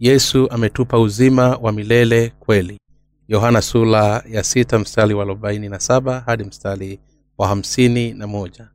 yesu ametupa uzima wa milele kweli. Yohana sula ya sita mstari wa arobaini na saba hadi mstari wa hamsini na moja.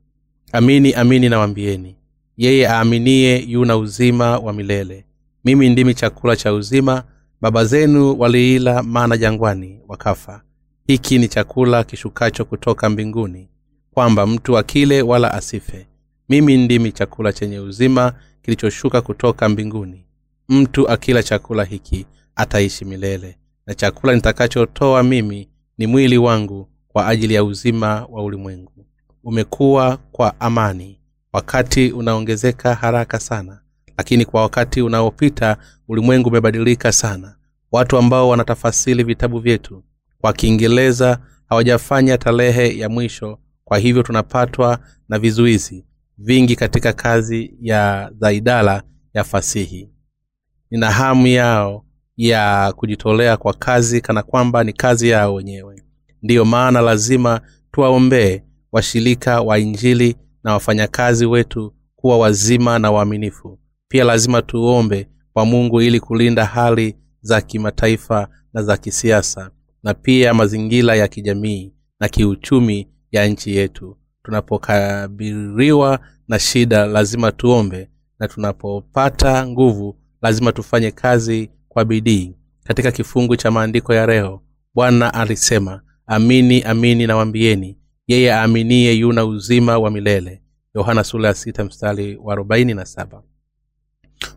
Amini amini nawambieni yeye aaminie yuna uzima wa milele. Mimi ndimi chakula cha uzima baba zenu waliila mana jangwani wakafa. Hiki ni chakula kishukacho kutoka mbinguni kwamba mtu akile wala asife. Mimi ndimi chakula chenye uzima kilichoshuka kutoka mbinguni mtu akila chakula hiki ataishi milele. Na chakula nitakachotoa mimi ni mwili wangu kwa ajili ya uzima wa ulimwengu. Umekuwa kwa amani wakati unaongezeka haraka sana lakini kwa wakati unaopita ulimwengu umebadilika sana. Watu ambao wanatafasili vitabu vyetu kwa kiingereza hawajafanya tarehe ya mwisho kwa hivyo tunapatwa na vizuizi vingi katika kazi ya za idara ya fasihi nina hamu yao ya kujitolea kwa kazi kana kwamba ni kazi yao wenyewe. Ndiyo maana lazima tuwaombee washirika wa injili na wafanyakazi wetu kuwa wazima na waaminifu. Pia lazima tuombe kwa mungu ili kulinda hali za kimataifa na za kisiasa na pia mazingira ya kijamii na kiuchumi ya nchi yetu. Tunapokabiriwa na shida lazima tuombe na tunapopata nguvu lazima tufanye kazi kwa bidii. Katika kifungu cha maandiko ya leo bwana alisema amini amini nawambieni yeye aaminie yuna uzima wa milele. Yohana sula ya wa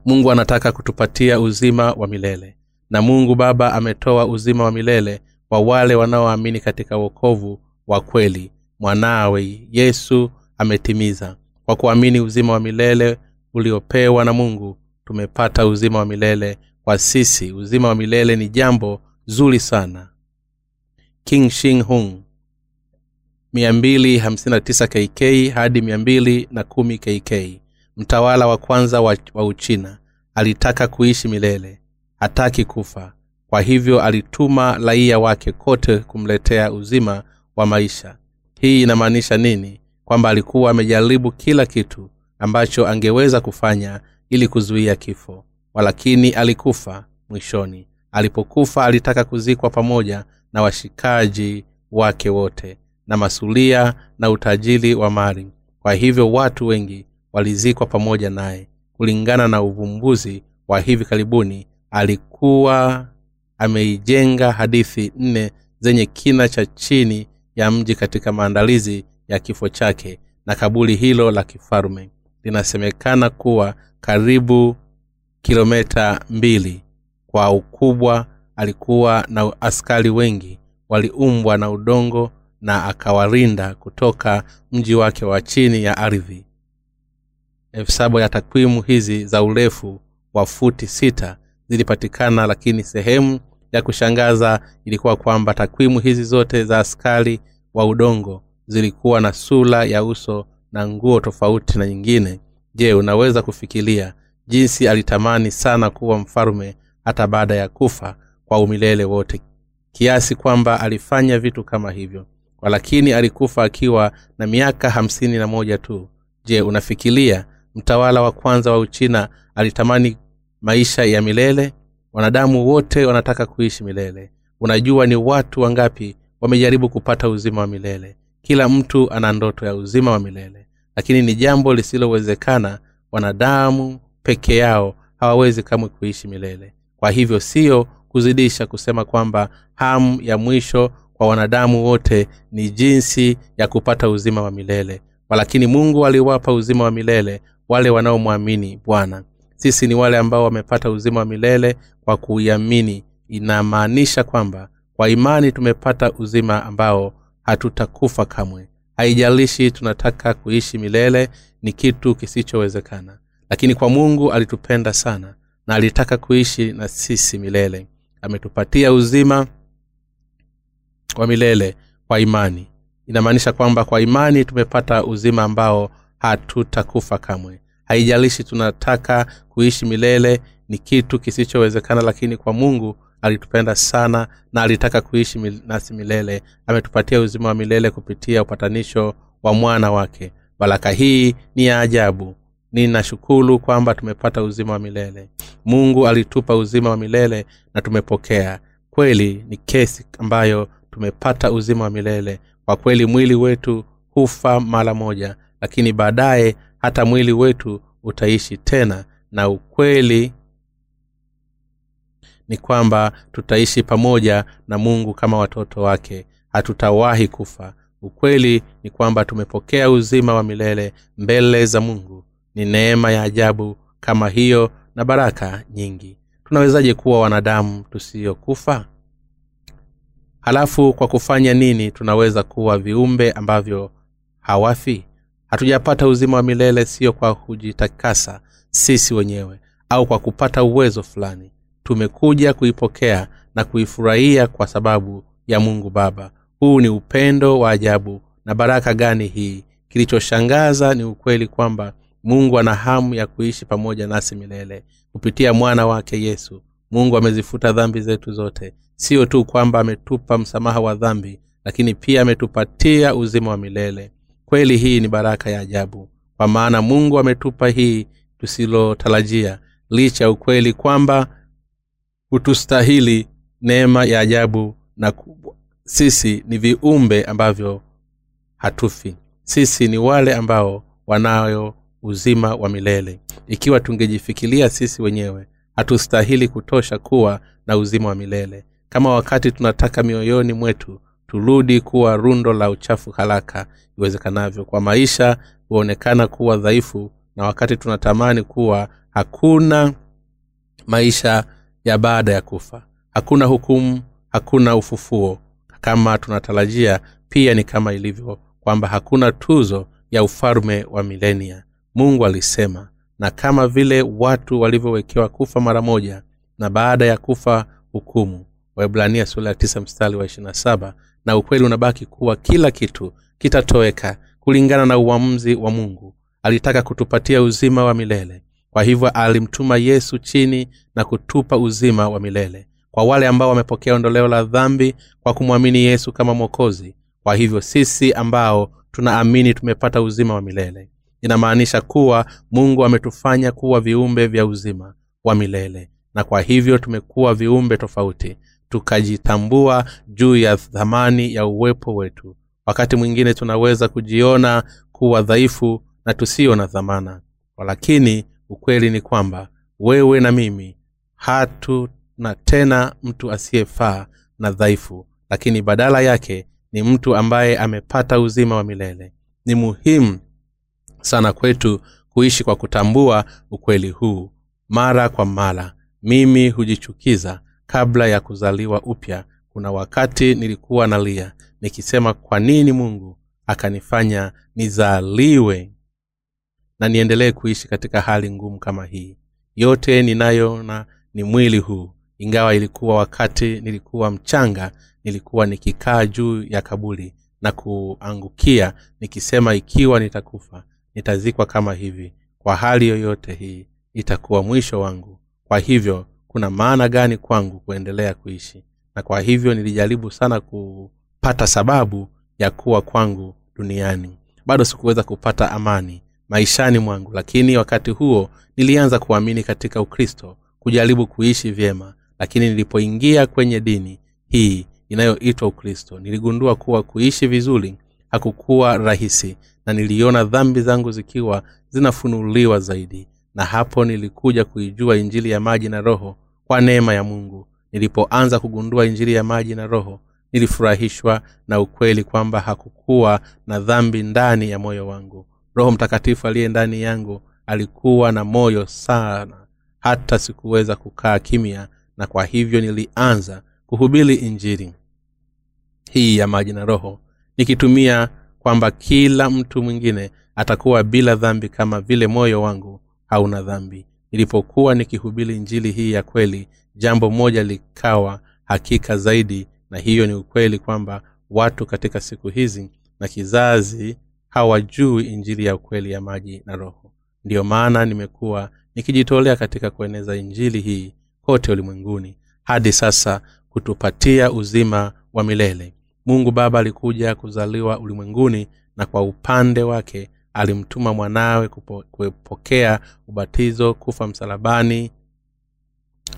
mungu anataka kutupatia uzima wa milele na mungu baba ametoa uzima wa milele kwa wale wanaoamini katika uokovu wa kweli. Mwanawe yesu ametimiza. Kwa kuamini uzima wa milele uliopewa na mungu tumepata uzima wa milele kwa sisi. Uzima wa milele ni jambo zuri sana. King shing hung 259 kk hadi 210 kk mtawala wa kwanza wa, wa uchina. Alitaka kuishi milele. Hataki kufa. Kwa hivyo alituma raia wake kote kumletea uzima wa maisha. Hii inamaanisha nini? Kwamba alikuwa amejaribu kila kitu ambacho angeweza kufanya ili kuzuia kifo. Walakini alikufa mwishoni. Alipokufa alitaka kuzikwa pamoja na washikaji wake wote na masulia na utajiri wa mali. Kwa hivyo watu wengi walizikwa pamoja naye. Kulingana na uvumbuzi wa hivi karibuni alikuwa ameijenga hadithi nne zenye kina cha chini ya mji katika maandalizi ya kifo chake na kaburi hilo la kifalume linasemekana kuwa karibu kilometa mbili. Kwa ukubwa alikuwa na askari wengi. Waliumbwa na udongo na akawarinda kutoka mji wake wa chini ya ardhi. Hesabu ya takwimu hizi za urefu wa futi sita zilipatikana lakini sehemu ya kushangaza ilikuwa kwamba takwimu hizi zote za askari wa udongo zilikuwa na sura ya uso na nguo tofauti na nyingine. Je unaweza kufikiria jinsi alitamani sana kuwa mfalume hata baada ya kufa kwa umilele wote kiasi kwamba alifanya vitu kama hivyo? Walakini alikufa akiwa na miaka hamsini na moja tu. Je unafikiria mtawala wa kwanza wa uchina alitamani maisha ya milele? Wanadamu wote wanataka kuishi milele. Unajua ni watu wangapi wamejaribu kupata uzima wa milele kila mtu ana ndoto ya uzima wa milele lakini ni jambo lisilowezekana wanadamu peke yao hawawezi kamwe kuishi milele. Kwa hivyo siyo kuzidisha kusema kwamba hamu ya mwisho kwa wanadamu wote ni jinsi ya kupata uzima wa milele. Walakini mungu aliwapa uzima wa milele wale wanaomwamini bwana. Sisi ni wale ambao wamepata uzima wa milele kwa kuiamini. Inamaanisha kwamba kwa imani tumepata uzima ambao hatutakufa kamwe. Haijalishi tunataka kuishi milele ni kitu kisichowezekana. Lakini kwa mungu alitupenda sana na alitaka kuishi na sisi milele. Ametupatia uzima wa milele kwa imani. Inamaanisha kwamba kwa imani tumepata uzima ambao hatutakufa kamwe. Haijalishi tunataka kuishi milele ni kitu kisichowezekana lakini kwa mungu alitupenda sana na alitaka kuishi mil- nasi milele. Ametupatia uzima wa milele kupitia upatanisho wa mwana wake. Baraka hii ni ya ajabu. Ninashukuru kwamba tumepata uzima wa milele. Mungu alitupa uzima wa milele na tumepokea. Kweli ni kesi ambayo tumepata uzima wa milele. Kwa kweli mwili wetu hufa mara moja lakini baadaye hata mwili wetu utaishi tena na ukweli ni kwamba tutaishi pamoja na mungu kama watoto wake. Hatutawahi kufa. Ukweli ni kwamba tumepokea uzima wa milele mbele za mungu. Ni neema ya ajabu kama hiyo na baraka nyingi. Tunawezaje kuwa wanadamu tusiyokufa? Halafu kwa kufanya nini tunaweza kuwa viumbe ambavyo hawafi? Hatujapata uzima wa milele sio kwa kujitakasa sisi wenyewe au kwa kupata uwezo fulani tumekuja kuipokea na kuifurahia kwa sababu ya mungu baba. Huu ni upendo wa ajabu na baraka gani hii? Kilichoshangaza ni ukweli kwamba mungu ana hamu ya kuishi pamoja nasi milele. Kupitia mwana wake yesu mungu amezifuta dhambi zetu zote. Siyo tu kwamba ametupa msamaha wa dhambi lakini pia ametupatia uzima wa milele. Kweli hii ni baraka ya ajabu. Kwa maana mungu ametupa hii tusilotarajia licha ya ukweli kwamba hutustahili neema ya ajabu na kubwa. Sisi ni viumbe ambavyo hatufi. Sisi ni wale ambao wanayo uzima wa milele. Ikiwa tungejifikiria sisi wenyewe hatustahili kutosha kuwa na uzima wa milele. Kama wakati tunataka mioyoni mwetu turudi kuwa rundo la uchafu haraka iwezekanavyo. Kwa maisha huonekana kuwa dhaifu na wakati tunatamani kuwa hakuna maisha ya baada ya kufa. Hakuna hukumu hakuna ufufuo. Kama tunatarajia pia ni kama ilivyo kwamba hakuna tuzo ya ufalme wa milenia. Mungu alisema na kama vile watu walivyowekewa kufa mara moja na baada ya kufa hukumu. Waibrania sura ya tisa mstari wa ishirina saba na ukweli unabaki kuwa kila kitu kitatoweka kulingana na uamuzi wa mungu. Alitaka kutupatia uzima wa milele kwa hivyo alimtuma yesu chini na kutupa uzima wa milele kwa wale ambao wamepokea ondoleo la dhambi kwa kumwamini yesu kama mwokozi. Kwa hivyo sisi ambao tunaamini tumepata uzima wa milele inamaanisha kuwa mungu ametufanya kuwa viumbe vya uzima wa milele na kwa hivyo tumekuwa viumbe tofauti tukajitambua juu ya thamani ya uwepo wetu. Wakati mwingine tunaweza kujiona kuwa dhaifu na tusio na dhamana lakini ukweli ni kwamba wewe na mimi hatuna tena mtu asiyefaa na dhaifu lakini badala yake ni mtu ambaye amepata uzima wa milele. Ni muhimu sana kwetu kuishi kwa kutambua ukweli huu mara kwa mara. Mimi hujichukiza kabla ya kuzaliwa upya. Kuna wakati nilikuwa nalia nikisema kwa nini mungu akanifanya nizaliwe na niendelee kuishi katika hali ngumu kama hii. Yote ninayona ni mwili huu. Ingawa ilikuwa wakati nilikuwa mchanga nilikuwa nikikaa juu ya kabuli na kuangukia nikisema ikiwa nitakufa nitazikwa kama hivi. Kwa hali yoyote hii itakuwa mwisho wangu. Kwa hivyo kuna maana gani kwangu kuendelea kuishi? Na kwa hivyo nilijaribu sana kupata sababu ya kuwa kwangu duniani. Bado sikuweza kupata amani maishani mwangu lakini wakati huo nilianza kuamini katika ukristo kujaribu kuishi vyema lakini nilipoingia kwenye dini hii inayoitwa ukristo niligundua kuwa kuishi vizuri hakukuwa rahisi na niliona dhambi zangu zikiwa zinafunuliwa zaidi na hapo nilikuja kuijua injili ya maji na roho kwa neema ya mungu. Nilipoanza kugundua injili ya maji na roho nilifurahishwa na ukweli kwamba hakukuwa na dhambi ndani ya moyo wangu roho mtakatifu aliye ndani yangu alikuwa na moyo sana hata sikuweza kukaa kimya na kwa hivyo nilianza kuhubiri injiri hii ya maji na roho nikitumia kwamba kila mtu mwingine atakuwa bila dhambi kama vile moyo wangu hauna dhambi. Nilipokuwa nikihubiri injili hii ya kweli jambo moja likawa hakika zaidi na hiyo ni ukweli kwamba watu katika siku hizi na kizazi hawajui injili ya ukweli ya maji na roho. Ndiyo maana nimekuwa nikijitolea katika kueneza injili hii kote ulimwenguni hadi sasa kutupatia uzima wa milele. Mungu baba alikuja kuzaliwa ulimwenguni na kwa upande wake alimtuma mwanawe kupokea ubatizo kufa msalabani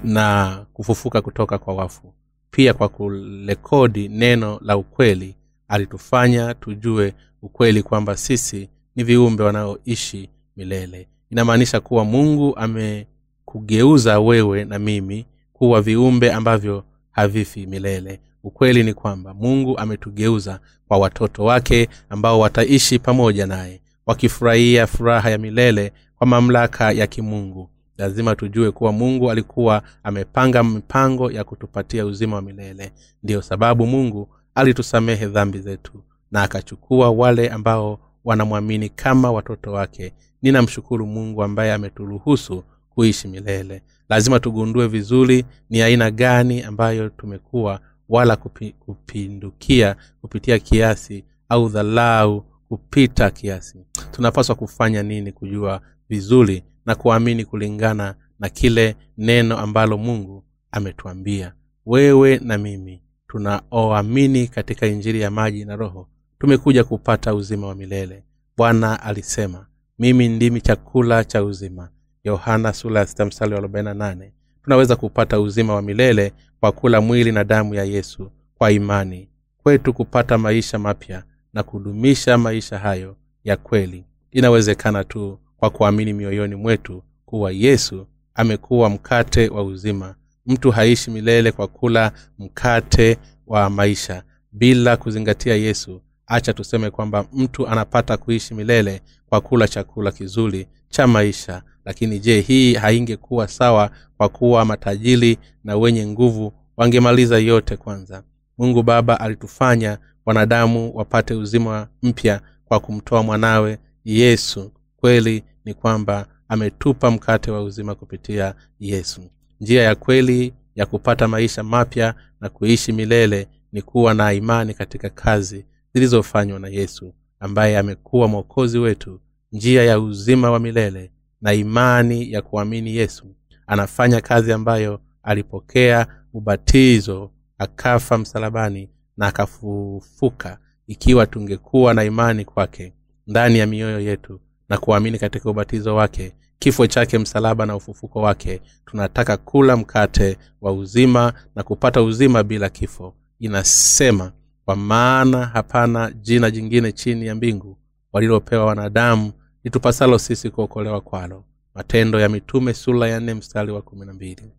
na kufufuka kutoka kwa wafu. Pia kwa kurekodi neno la ukweli alitufanya tujue ukweli kwamba sisi ni viumbe wanaoishi milele. Inamaanisha kuwa mungu amekugeuza wewe na mimi kuwa viumbe ambavyo havifi milele. Ukweli ni kwamba mungu ametugeuza kwa watoto wake ambao wataishi pamoja naye wakifurahia furaha ya milele kwa mamlaka ya kimungu. Lazima tujue kuwa mungu alikuwa amepanga mipango ya kutupatia uzima wa milele. Ndiyo sababu mungu alitusamehe dhambi zetu na akachukua wale ambao wanamwamini kama watoto wake. Ninamshukuru mungu ambaye ameturuhusu kuishi milele. Lazima tugundue vizuri ni aina gani ambayo tumekuwa wala kupi, kupindukia kupitia kiasi au dhalau kupita kiasi. Tunapaswa kufanya nini kujua vizuri na kuamini kulingana na kile neno ambalo mungu ametuambia? Wewe na mimi tunaoamini katika injiri ya maji na roho tumekuja kupata uzima wa milele. Bwana alisema mimi ndimi chakula cha uzima. Yohana sula mstari wa 48 tunaweza kupata uzima wa milele kwa kula mwili na damu ya yesu kwa imani. Kwetu kupata maisha mapya na kudumisha maisha hayo ya kweli. Inawezekana tu kwa kuamini mioyoni mwetu kuwa yesu amekuwa mkate wa uzima. Mtu haishi milele kwa kula mkate wa maisha bila kuzingatia yesu acha tuseme kwamba mtu anapata kuishi milele kwa kula chakula kizuri cha maisha. Lakini je hii haingekuwa sawa kwa kuwa matajiri na wenye nguvu wangemaliza yote kwanza? Mungu baba alitufanya wanadamu wapate uzima mpya kwa kumtoa mwanawe yesu. Kweli ni kwamba ametupa mkate wa uzima kupitia yesu. Njia ya kweli ya kupata maisha mapya na kuishi milele ni kuwa na imani katika kazi zilizofanywa na yesu ambaye amekuwa mwokozi wetu njia ya uzima wa milele na imani ya kuamini yesu. Anafanya kazi ambayo alipokea ubatizo akafa msalabani na akafufuka ikiwa tungekuwa na imani kwake ndani ya mioyo yetu na kuamini katika ubatizo wake kifo chake msalaba na ufufuko wake tunataka kula mkate wa uzima na kupata uzima bila kifo. Inasema kwa maana hapana jina jingine chini ya mbingu walilopewa wanadamu litupasalo sisi kuokolewa kwalo. Matendo ya mitume sula ya nne mstari wa kumi na mbili.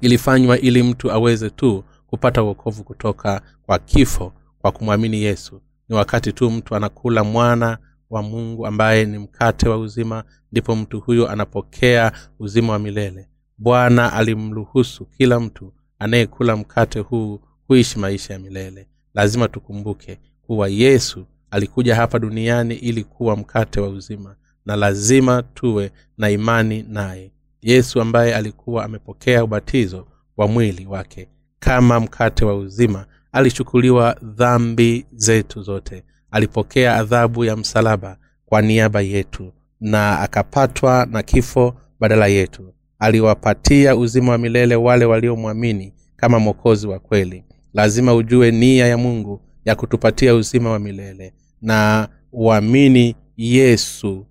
Ilifanywa ili mtu aweze tu kupata uokovu kutoka kwa kifo kwa kumwamini yesu. Ni wakati tu mtu anakula mwana wa mungu ambaye ni mkate wa uzima ndipo mtu huyo anapokea uzima wa milele. Bwana alimruhusu kila mtu anayekula mkate huu kuishi maisha ya milele. Lazima tukumbuke kuwa yesu alikuja hapa duniani ili kuwa mkate wa uzima na lazima tuwe na imani naye. Yesu ambaye alikuwa amepokea ubatizo wa mwili wake kama mkate wa uzima alichukuliwa dhambi zetu zote. Alipokea adhabu ya msalaba kwa niaba yetu na akapatwa na kifo badala yetu. Aliwapatia uzima wa milele wale waliomwamini kama mwokozi wa kweli lazima ujue nia ya mungu ya kutupatia uzima wa milele na uamini yesu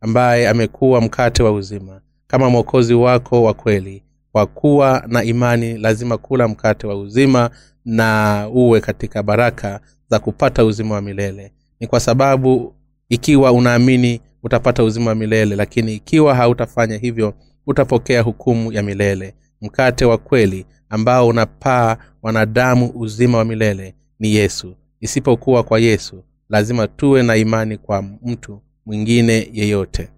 ambaye amekuwa mkate wa uzima. Kama mwokozi wako wa kweli kwa kuwa na imani lazima kula mkate wa uzima na uwe katika baraka za kupata uzima wa milele. Ni kwa sababu ikiwa unaamini utapata uzima wa milele lakini ikiwa hautafanya hivyo utapokea hukumu ya milele mkate wa kweli ambao unapaa wanadamu uzima wa milele ni yesu. Isipokuwa kwa yesu lazima tuwe na imani kwa mtu mwingine yeyote.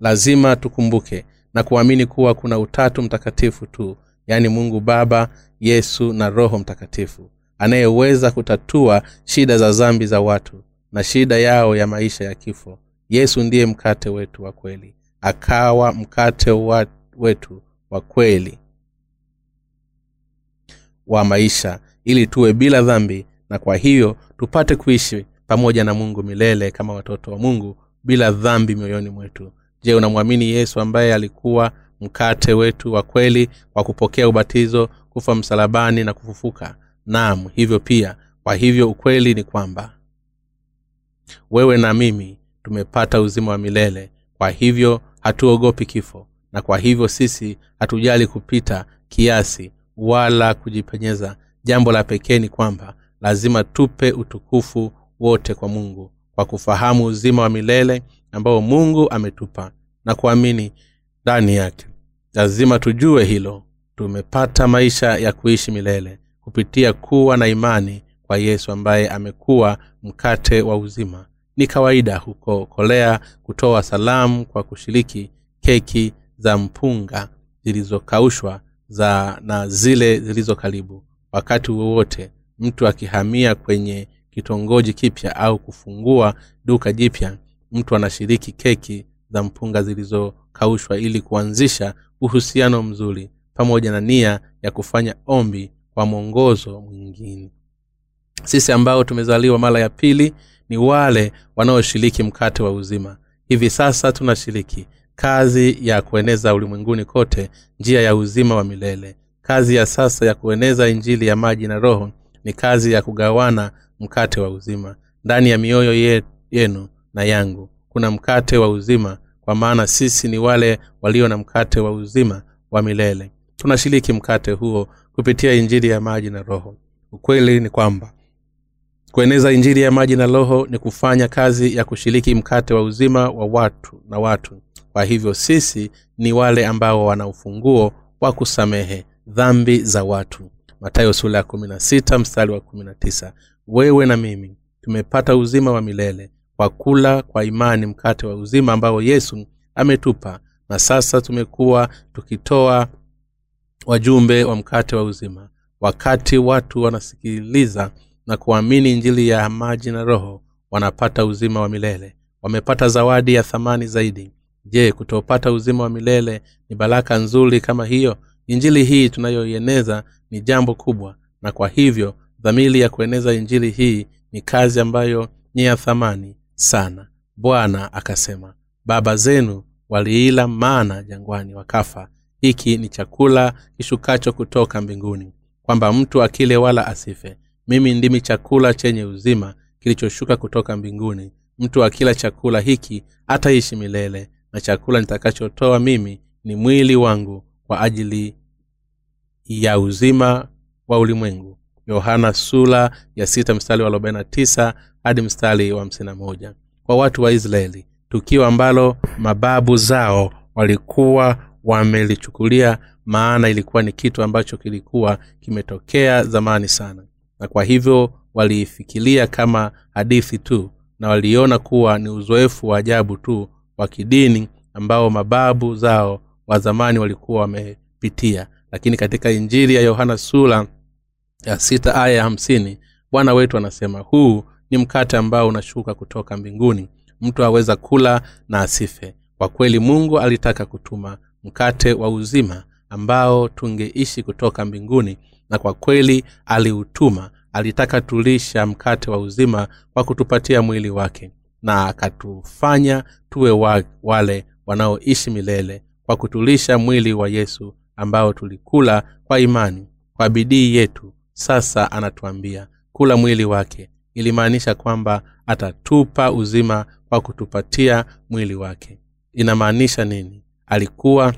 Lazima tukumbuke na kuamini kuwa kuna utatu mtakatifu tu yaani mungu baba yesu na roho mtakatifu anayeweza kutatua shida za zambi za watu na shida yao ya maisha ya kifo. Yesu ndiye mkate wetu wa kweli akawa mkate wa wetu wa kweli wa maisha ili tuwe bila dhambi na kwa hiyo tupate kuishi pamoja na mungu milele kama watoto wa mungu bila dhambi mioyoni mwetu. Je unamwamini yesu ambaye alikuwa mkate wetu wa kweli kwa kupokea ubatizo kufa msalabani na kufufuka? Naam hivyo pia. Kwa hivyo ukweli ni kwamba wewe na mimi tumepata uzima wa milele. Kwa hivyo hatuogopi kifo. Na kwa hivyo sisi hatujali kupita kiasi wala kujipenyeza. Jambo la pekee ni kwamba lazima tupe utukufu wote kwa mungu kwa kufahamu uzima wa milele ambao mungu ametupa na kuamini ndani yake. Lazima tujue hilo. Tumepata maisha ya kuishi milele kupitia kuwa na imani kwa yesu ambaye amekuwa mkate wa uzima ni kawaida huko kolea kutoa salamu kwa kushiriki keki za mpunga zilizokaushwa za na zile zilizo karibu. Wakati wowote mtu akihamia kwenye kitongoji kipya au kufungua duka jipya mtu anashiriki keki za mpunga zilizokaushwa ili kuanzisha uhusiano mzuri pamoja na nia ya kufanya ombi kwa mwongozo mwingine. Sisi ambao tumezaliwa mara ya pili ni wale wanaoshiriki mkate wa uzima. Hivi sasa tunashiriki kazi ya kueneza ulimwenguni kote njia ya uzima wa milele. Kazi ya sasa ya kueneza injili ya maji na roho ni kazi ya kugawana mkate wa uzima. Ndani ya mioyo ye, yenu na yangu kuna mkate wa uzima kwa maana sisi ni wale walio na mkate wa uzima wa milele. Tunashiriki mkate huo kupitia injili ya maji na roho. Ukweli ni kwamba kueneza injili ya maji na roho ni kufanya kazi ya kushiriki mkate wa uzima wa watu na watu. Kwa hivyo sisi ni wale ambao wana ufunguo wa kusamehe dhambi za watu. Matayo sula ya kumi mstari wa kumi wewe na mimi tumepata uzima wa milele kwa kula kwa imani mkate wa uzima ambao yesu ametupa. Na sasa tumekuwa tukitoa wajumbe wa mkate wa uzima. Wakati watu wanasikiliza na kuamini injili ya maji na roho wanapata uzima wa milele. Wamepata zawadi ya thamani zaidi. Je kutopata uzima wa milele ni baraka nzuri kama hiyo? Injili hii tunayoieneza ni jambo kubwa na kwa hivyo dhamiri ya kueneza injili hii ni kazi ambayo ni ya thamani sana. Bwana akasema baba zenu waliila mana jangwani wakafa. Hiki ni chakula kishukacho kutoka mbinguni kwamba mtu akile wala asife mimi ndimi chakula chenye uzima kilichoshuka kutoka mbinguni. Mtu akila chakula hiki ataishi milele na chakula nitakachotoa mimi ni mwili wangu kwa ajili ya uzima wa ulimwengu. Yohana sula ya sita mstari wa arobaini na tisa hadi mstari wa hamsini na moja. Kwa watu wa israeli tukio ambalo mababu zao walikuwa wamelichukulia maana ilikuwa ni kitu ambacho kilikuwa kimetokea zamani sana na kwa hivyo waliifikiria kama hadithi tu na waliona kuwa ni uzoefu wa ajabu tu wa kidini ambao mababu zao wa zamani walikuwa wamepitia. Lakini katika injili ya yohana sura ya sita aya ya hamsini bwana wetu anasema huu ni mkate ambao unashuka kutoka mbinguni. Mtu aweza kula na asife. Kwa kweli mungu alitaka kutuma mkate wa uzima ambao tungeishi kutoka mbinguni na kwa kweli aliutuma alitaka tulisha mkate wa uzima kwa kutupatia mwili wake na akatufanya tuwe wa, wale wanaoishi milele kwa kutulisha mwili wa yesu ambao tulikula kwa imani kwa bidii yetu sasa anatuambia kula mwili wake. Ilimaanisha kwamba atatupa uzima kwa kutupatia mwili wake. Inamaanisha nini? Alikuwa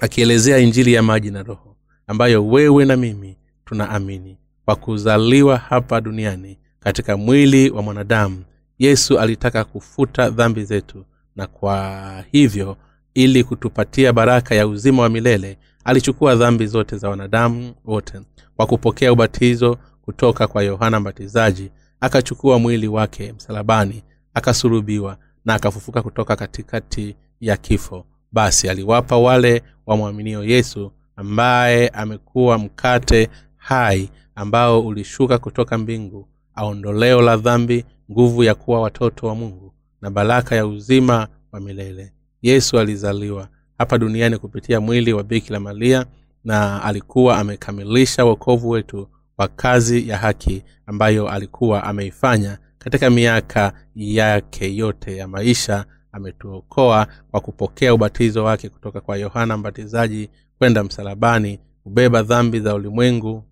akielezea injili ya maji na roho ambayo wewe na mimi tunaamini kwa kuzaliwa hapa duniani katika mwili wa mwanadamu yesu alitaka kufuta dhambi zetu na kwa hivyo ili kutupatia baraka ya uzima wa milele alichukua dhambi zote za wanadamu wote kwa kupokea ubatizo kutoka kwa yohana mbatizaji akachukua mwili wake msalabani akasurubiwa na akafufuka kutoka katikati ya kifo basi aliwapa wale wamwaminio yesu ambaye amekuwa mkate hai ambao ulishuka kutoka mbingu aondoleo la dhambi nguvu ya kuwa watoto wa mungu na baraka ya uzima wa milele. Yesu alizaliwa hapa duniani kupitia mwili wa bikira maria na alikuwa amekamilisha wokovu wetu kwa kazi ya haki ambayo alikuwa ameifanya katika miaka yake yote ya maisha ametuokoa kwa kupokea ubatizo wake kutoka kwa yohana mbatizaji kwenda msalabani kubeba dhambi za ulimwengu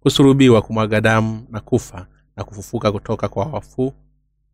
kusurubiwa kumwaga damu na kufa na kufufuka kutoka kwa wafu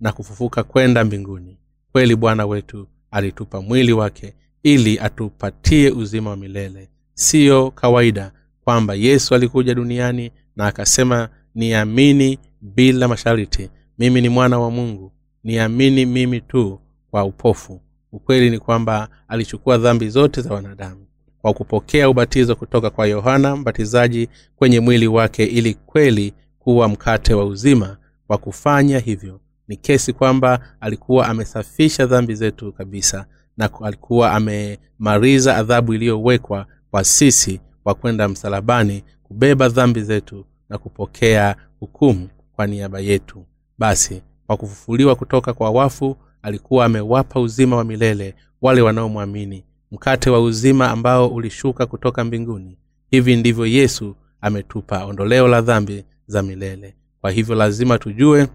na kufufuka kwenda mbinguni. Kweli bwana wetu alitupa mwili wake ili atupatie uzima wa milele. Siyo kawaida kwamba yesu alikuja duniani na akasema niamini bila masharti mimi ni mwana wa mungu niamini mimi tu kwa upofu. Ukweli ni kwamba alichukua dhambi zote za wanadamu kwa kupokea ubatizo kutoka kwa yohana mbatizaji kwenye mwili wake ili kweli kuwa mkate wa uzima kwa kufanya hivyo. Ni kesi kwamba alikuwa amesafisha dhambi zetu kabisa na alikuwa amemaliza adhabu iliyowekwa kwa sisi kwa kwenda msalabani kubeba dhambi zetu na kupokea hukumu kwa niaba yetu. Basi kwa kufufuliwa kutoka kwa wafu alikuwa amewapa uzima wa milele wale wanaomwamini mkate wa uzima ambao ulishuka kutoka mbinguni. Hivi ndivyo yesu ametupa ondoleo la dhambi za milele. Kwa hivyo lazima tujue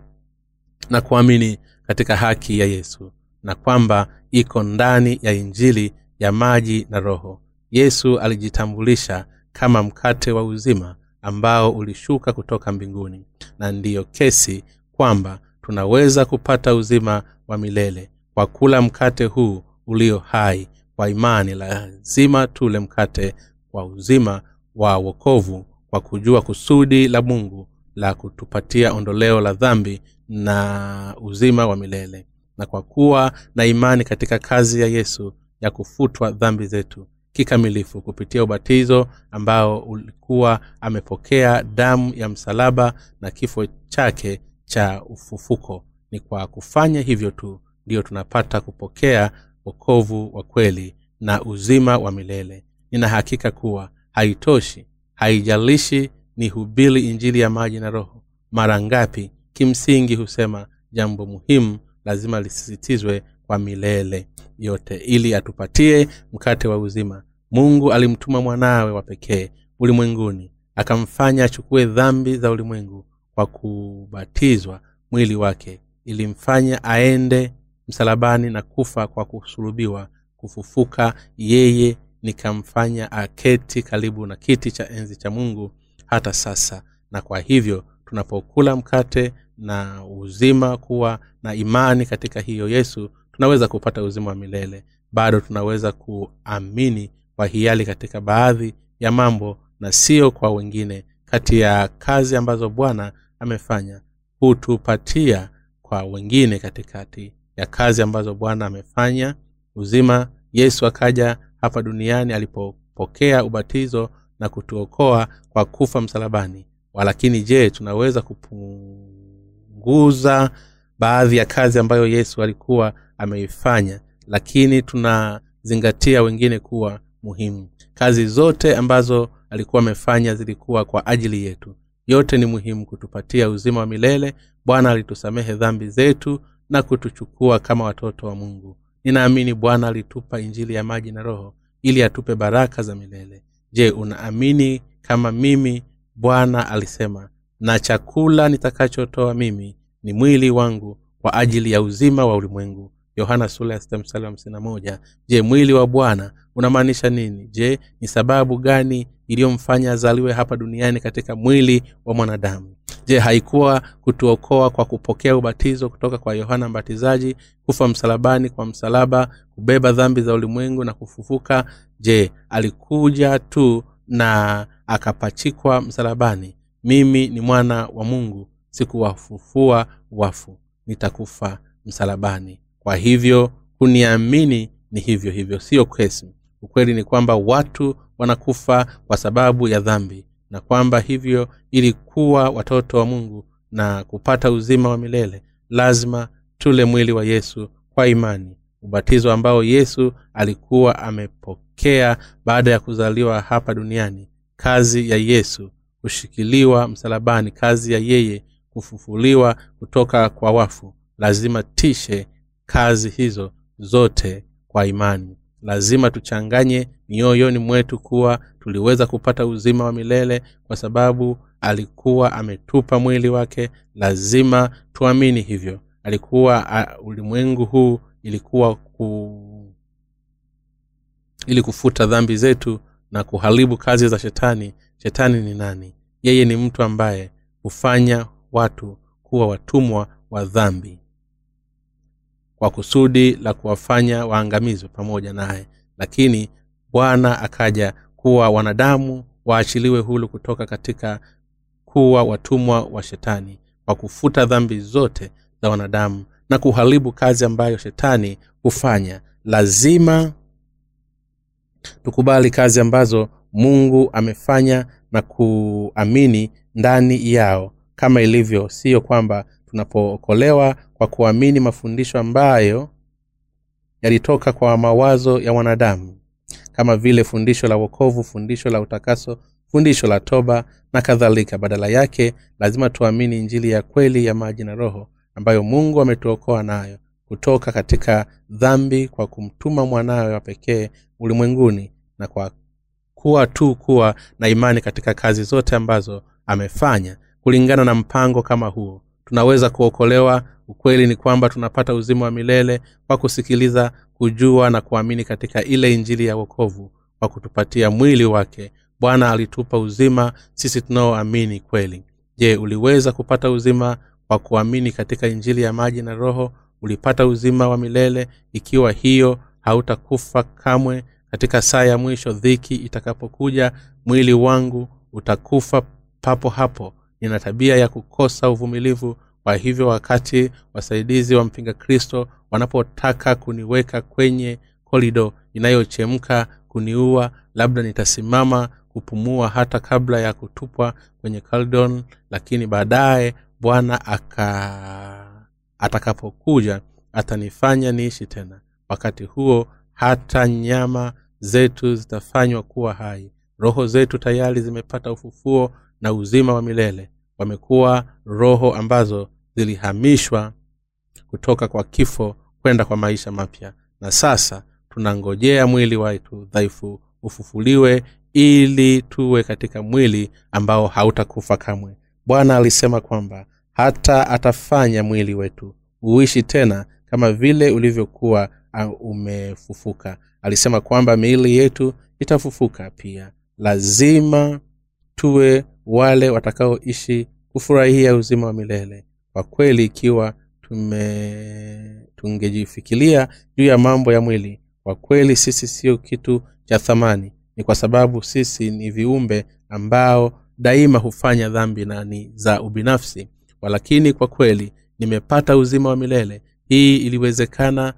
na kuamini katika haki ya yesu na kwamba iko ndani ya injili ya maji na roho. Yesu alijitambulisha kama mkate wa uzima ambao ulishuka kutoka mbinguni na ndiyo kesi kwamba tunaweza kupata uzima wa milele kwa kula mkate huu ulio hai kwa imani lazima tule mkate kwa uzima wa wokovu kwa kujua kusudi la mungu la kutupatia ondoleo la dhambi na uzima wa milele. Na kwa kuwa na imani katika kazi ya yesu ya kufutwa dhambi zetu kikamilifu kupitia ubatizo ambao ulikuwa amepokea damu ya msalaba na kifo chake cha ufufuko. Ni kwa kufanya hivyo tu ndiyo tunapata kupokea wokovu wa kweli na uzima wa milele. Nina hakika kuwa haitoshi haijalishi ni hubili injili ya maji na roho. Mara ngapi kimsingi husema jambo muhimu lazima lisisitizwe kwa milele yote. Ili atupatie mkate wa uzima mungu alimtuma mwanawe wa pekee ulimwenguni akamfanya achukue dhambi za ulimwengu kwa kubatizwa mwili wake ilimfanya aende msalabani na kufa kwa kusulubiwa kufufuka. Yeye nikamfanya aketi karibu na kiti cha enzi cha mungu hata sasa. Na kwa hivyo tunapokula mkate na uzima kuwa na imani katika hiyo yesu tunaweza kupata uzima wa milele. Bado tunaweza kuamini kwa hiali katika baadhi ya mambo na sio kwa wengine. Kati ya kazi ambazo bwana amefanya hutupatia kwa wengine katikati ya kazi ambazo bwana amefanya. Uzima yesu akaja hapa duniani alipopokea ubatizo na kutuokoa kwa kufa msalabani. Walakini je tunaweza kupunguza baadhi ya kazi ambayo yesu alikuwa ameifanya? Lakini tunazingatia wengine kuwa muhimu. Kazi zote ambazo alikuwa amefanya zilikuwa kwa ajili yetu yote ni muhimu kutupatia uzima wa milele bwana alitusamehe dhambi zetu na kutuchukua kama watoto wa mungu. Ninaamini bwana alitupa injili ya maji na roho ili atupe baraka za milele. Je unaamini kama mimi bwana alisema na chakula nitakachotoa mimi ni mwili wangu kwa ajili ya uzima wa ulimwengu? Yohana je mwili wa bwana unamaanisha nini? Je ni sababu gani iliyomfanya azaliwe hapa duniani katika mwili wa mwanadamu. Je haikuwa kutuokoa kwa kupokea ubatizo kutoka kwa yohana mbatizaji kufa msalabani kwa msalaba kubeba dhambi za ulimwengu na kufufuka? Je alikuja tu na akapachikwa msalabani? Mimi ni mwana wa mungu sikuwafufua wafu nitakufa msalabani. Kwa hivyo kuniamini ni hivyo hivyo sio kesi ukweli ni kwamba watu wanakufa kwa sababu ya dhambi na kwamba hivyo ili kuwa watoto wa mungu na kupata uzima wa milele lazima tule mwili wa yesu kwa imani. Ubatizo ambao yesu alikuwa amepokea baada ya kuzaliwa hapa duniani kazi ya yesu kushikiliwa msalabani kazi ya yeye kufufuliwa kutoka kwa wafu lazima tishe kazi hizo zote kwa imani lazima tuchanganye mioyoni mwetu kuwa tuliweza kupata uzima wa milele kwa sababu alikuwa ametupa mwili wake. Lazima tuamini hivyo. Alikuwa ulimwengu huu ilikuwa ku ili kufuta dhambi zetu na kuharibu kazi za shetani. Shetani ni nani? Yeye ni mtu ambaye hufanya watu kuwa watumwa wa dhambi kwa kusudi la kuwafanya waangamizwe pamoja naye. Lakini bwana akaja kuwa wanadamu waachiliwe hulu kutoka katika kuwa watumwa wa shetani kwa kufuta dhambi zote za wanadamu na kuharibu kazi ambayo shetani hufanya. Lazima tukubali kazi ambazo mungu amefanya na kuamini ndani yao kama ilivyo siyo kwamba tunapookolewa kwa kuamini mafundisho ambayo yalitoka kwa mawazo ya wanadamu kama vile fundisho la wokovu fundisho la utakaso fundisho la toba na kadhalika. Badala yake lazima tuamini injili ya kweli ya maji na roho ambayo mungu ametuokoa nayo kutoka katika dhambi kwa kumtuma mwanawe wa pekee ulimwenguni na kwa kuwa tu kuwa na imani katika kazi zote ambazo amefanya kulingana na mpango kama huo tunaweza kuokolewa. Ukweli ni kwamba tunapata uzima wa milele kwa kusikiliza kujua na kuamini katika ile injili ya wokovu kwa kutupatia mwili wake. Bwana alitupa uzima sisi tunaoamini kweli. Je uliweza kupata uzima kwa kuamini katika injili ya maji na roho? Ulipata uzima wa milele? Ikiwa hiyo hautakufa kamwe. Katika saa ya mwisho dhiki itakapokuja mwili wangu utakufa papo hapo nina tabia ya kukosa uvumilivu. Kwa hivyo wakati wasaidizi wa mpinga kristo wanapotaka kuniweka kwenye korido inayochemka kuniua labda nitasimama kupumua hata kabla ya kutupwa kwenye caldon lakini baadaye bwana aka atakapokuja atanifanya niishi tena. Wakati huo hata nyama zetu zitafanywa kuwa hai. Roho zetu tayari zimepata ufufuo na uzima wa milele wamekuwa roho ambazo zilihamishwa kutoka kwa kifo kwenda kwa maisha mapya. Na sasa tunangojea mwili wetu dhaifu ufufuliwe ili tuwe katika mwili ambao hautakufa kamwe. Bwana alisema kwamba hata atafanya mwili wetu uishi tena kama vile ulivyokuwa umefufuka. Alisema kwamba miili yetu itafufuka pia. Lazima tuwe wale watakaoishi kufurahia uzima wa milele. Kwa kweli ikiwa tume tungejifikiria juu ya mambo ya mwili kwa kweli sisi sio kitu cha thamani. Ni kwa sababu sisi ni viumbe ambao daima hufanya dhambi na ni za ubinafsi. Walakini kwa kweli nimepata uzima wa milele. Hii iliwezekana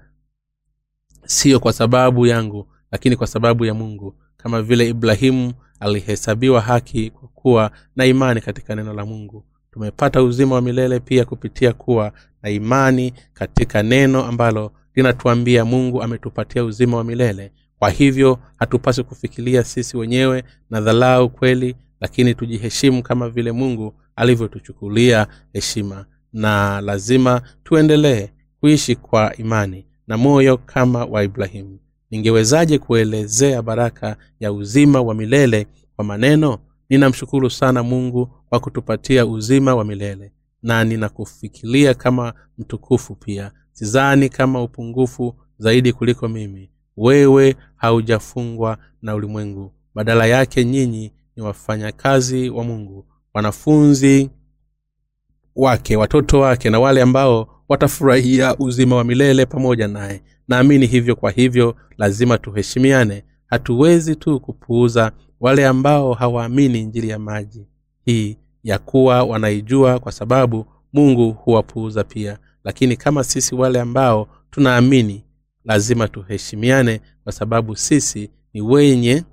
siyo kwa sababu yangu lakini kwa sababu ya mungu. Kama vile ibrahimu alihesabiwa haki kwa kuwa na imani katika neno la mungu. Tumepata uzima wa milele pia kupitia kuwa na imani katika neno ambalo linatuambia mungu ametupatia uzima wa milele. Kwa hivyo hatupaswi kufikiria sisi wenyewe na dhalau kweli lakini tujiheshimu kama vile mungu alivyotuchukulia heshima. Na lazima tuendelee kuishi kwa imani na moyo kama wa ibrahimu ningewezaje kuelezea baraka ya uzima wa milele kwa maneno? Ninamshukuru sana mungu kwa kutupatia uzima wa milele na ninakufikiria kama mtukufu pia. Sizani kama upungufu zaidi kuliko mimi. Wewe haujafungwa na ulimwengu. Badala yake nyinyi ni wafanyakazi wa mungu wanafunzi wake watoto wake na wale ambao watafurahia uzima wa milele pamoja naye naamini hivyo kwa hivyo lazima tuheshimiane. Hatuwezi tu kupuuza wale ambao hawaamini njili ya maji. Hii ya kuwa wanaijua kwa sababu mungu huwapuuza pia. Lakini kama sisi wale ambao tunaamini lazima tuheshimiane kwa sababu sisi ni wenye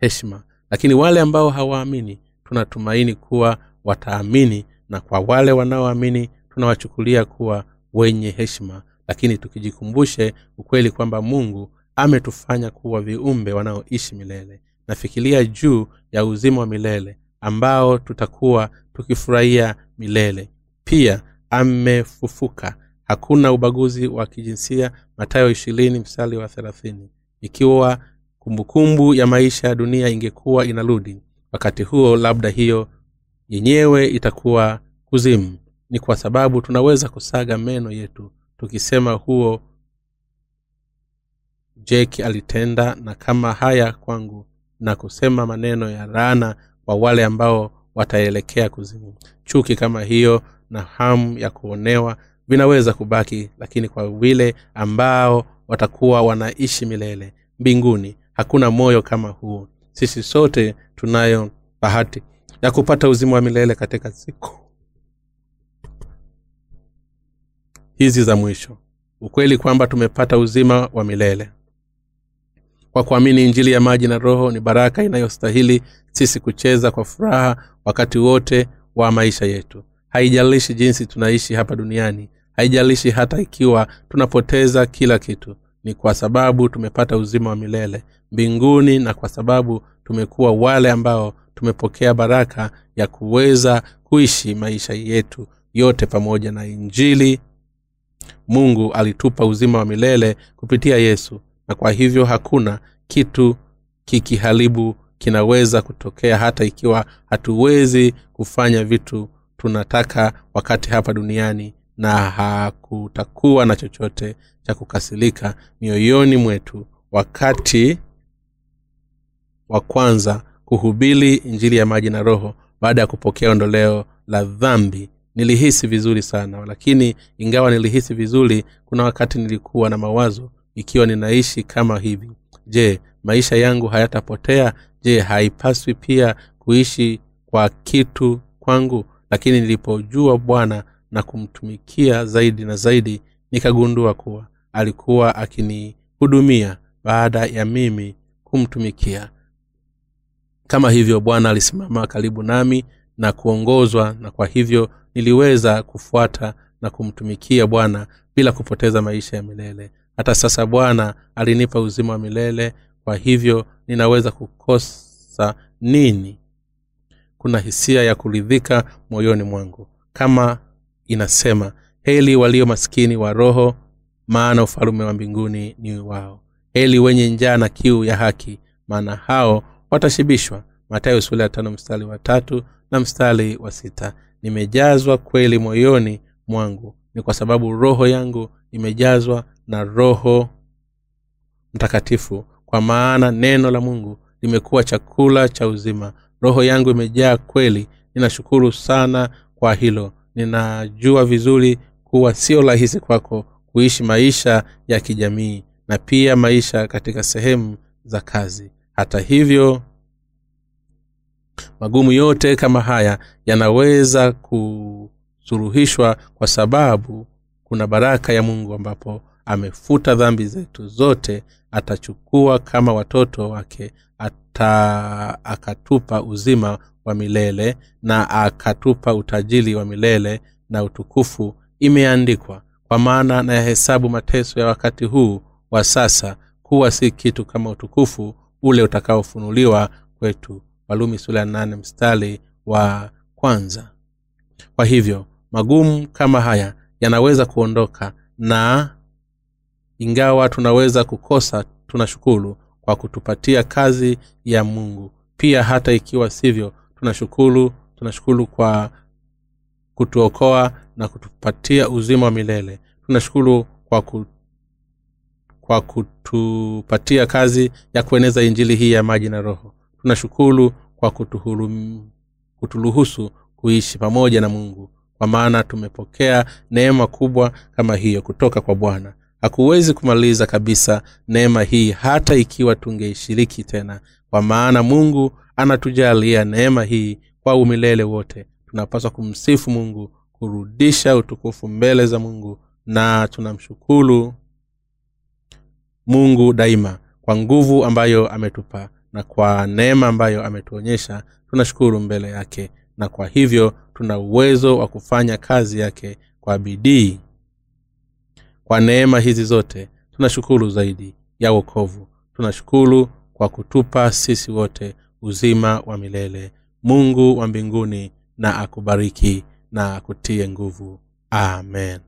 heshima. Lakini wale ambao hawaamini tunatumaini kuwa wataamini na kwa wale wanaoamini tunawachukulia kuwa wenye heshima lakini tukijikumbushe ukweli kwamba mungu ametufanya kuwa viumbe wanaoishi milele. Nafikiria juu ya uzima wa milele ambao tutakuwa tukifurahia milele. Pia amefufuka. Hakuna ubaguzi wa kijinsia matayo ishirini mstari wa thelathini. Ikiwa kumbukumbu ya maisha ya dunia ingekuwa inarudi wakati huo labda hiyo yenyewe itakuwa kuzimu. Ni kwa sababu tunaweza kusaga meno yetu tukisema huo jeki alitenda na kama haya kwangu na kusema maneno ya laana kwa wale ambao wataelekea kuzimu. Chuki kama hiyo na hamu ya kuonewa vinaweza kubaki lakini kwa vile ambao watakuwa wanaishi milele mbinguni hakuna moyo kama huo. Sisi sote tunayo bahati ya kupata uzima wa milele katika siku hizi za mwisho. Ukweli kwamba tumepata uzima wa milele. Kwa kuamini injili ya maji na roho ni baraka inayostahili sisi kucheza kwa furaha wakati wote wa maisha yetu. Haijalishi jinsi tunaishi hapa duniani haijalishi hata ikiwa tunapoteza kila kitu. Ni kwa sababu tumepata uzima wa milele mbinguni na kwa sababu tumekuwa wale ambao tumepokea baraka ya kuweza kuishi maisha yetu yote pamoja na injili mungu alitupa uzima wa milele kupitia yesu na kwa hivyo hakuna kitu kikiharibu kinaweza kutokea hata ikiwa hatuwezi kufanya vitu tunataka wakati hapa duniani na hakutakuwa na chochote cha kukasilika mioyoni mwetu wakati wa kwanza kuhubili injili ya maji na roho baada ya kupokea ondoleo la dhambi nilihisi vizuri sana lakini ingawa nilihisi vizuri kuna wakati nilikuwa na mawazo ikiwa ninaishi kama hivi. Je maisha yangu hayatapotea? Je haipaswi pia kuishi kwa kitu kwangu? Lakini nilipojua bwana na kumtumikia zaidi na zaidi nikagundua kuwa alikuwa akinihudumia baada ya mimi kumtumikia. Kama hivyo bwana alisimama karibu nami na kuongozwa na kwa hivyo niliweza kufuata na kumtumikia bwana bila kupoteza maisha ya milele. Hata sasa bwana alinipa uzima wa milele kwa hivyo ninaweza kukosa nini? Kuna hisia ya kuridhika moyoni mwangu kama inasema heli walio maskini wa roho maana ufalume wa mbinguni ni wao. Heli wenye njaa na kiu ya haki maana hao watashibishwa. Matayo sula ya tano mstari wa tatu na mstari wa sita nimejazwa kweli moyoni mwangu. Ni kwa sababu roho yangu imejazwa na roho mtakatifu. Kwa maana neno la mungu limekuwa chakula cha uzima. Roho yangu imejaa kweli. Ninashukuru sana kwa hilo. Ninajua vizuri kuwa sio rahisi kwako kuishi maisha ya kijamii na pia maisha katika sehemu za kazi. Hata hivyo magumu yote kama haya yanaweza kusuruhishwa kwa sababu kuna baraka ya mungu ambapo amefuta dhambi zetu zote atachukua kama watoto wake ata akatupa uzima wa milele na akatupa utajiri wa milele na utukufu. Imeandikwa kwa maana na yahesabu mateso ya wakati huu wa sasa kuwa si kitu kama utukufu ule utakaofunuliwa kwetu walumi sura nane mstari wa kwanza. Kwa hivyo magumu kama haya yanaweza kuondoka na ingawa tunaweza kukosa tunashukuru kwa kutupatia kazi ya mungu. Pia hata ikiwa sivyo tunashukuru tunashukuru kwa kutuokoa na kutupatia uzima wa milele. Tunashukuru kwa ku, kwa kutupatia kazi ya kueneza injili hii ya maji na roho tunashukuru kwa kutuhurum, kuturuhusu kuishi pamoja na mungu. Kwa maana tumepokea neema kubwa kama hiyo kutoka kwa bwana. Hakuwezi kumaliza kabisa neema hii hata ikiwa tungeishiriki tena. Kwa maana mungu anatujalia neema hii kwa umilele wote. Tunapaswa kumsifu mungu kurudisha utukufu mbele za mungu na tunamshukuru mungu daima kwa nguvu ambayo ametupa na kwa neema ambayo ametuonyesha tunashukuru mbele yake na kwa hivyo tuna uwezo wa kufanya kazi yake kwa bidii. Kwa neema hizi zote tunashukuru zaidi ya wokovu. Tunashukuru kwa kutupa sisi wote uzima wa milele. Mungu wa mbinguni na akubariki na akutie nguvu. Amen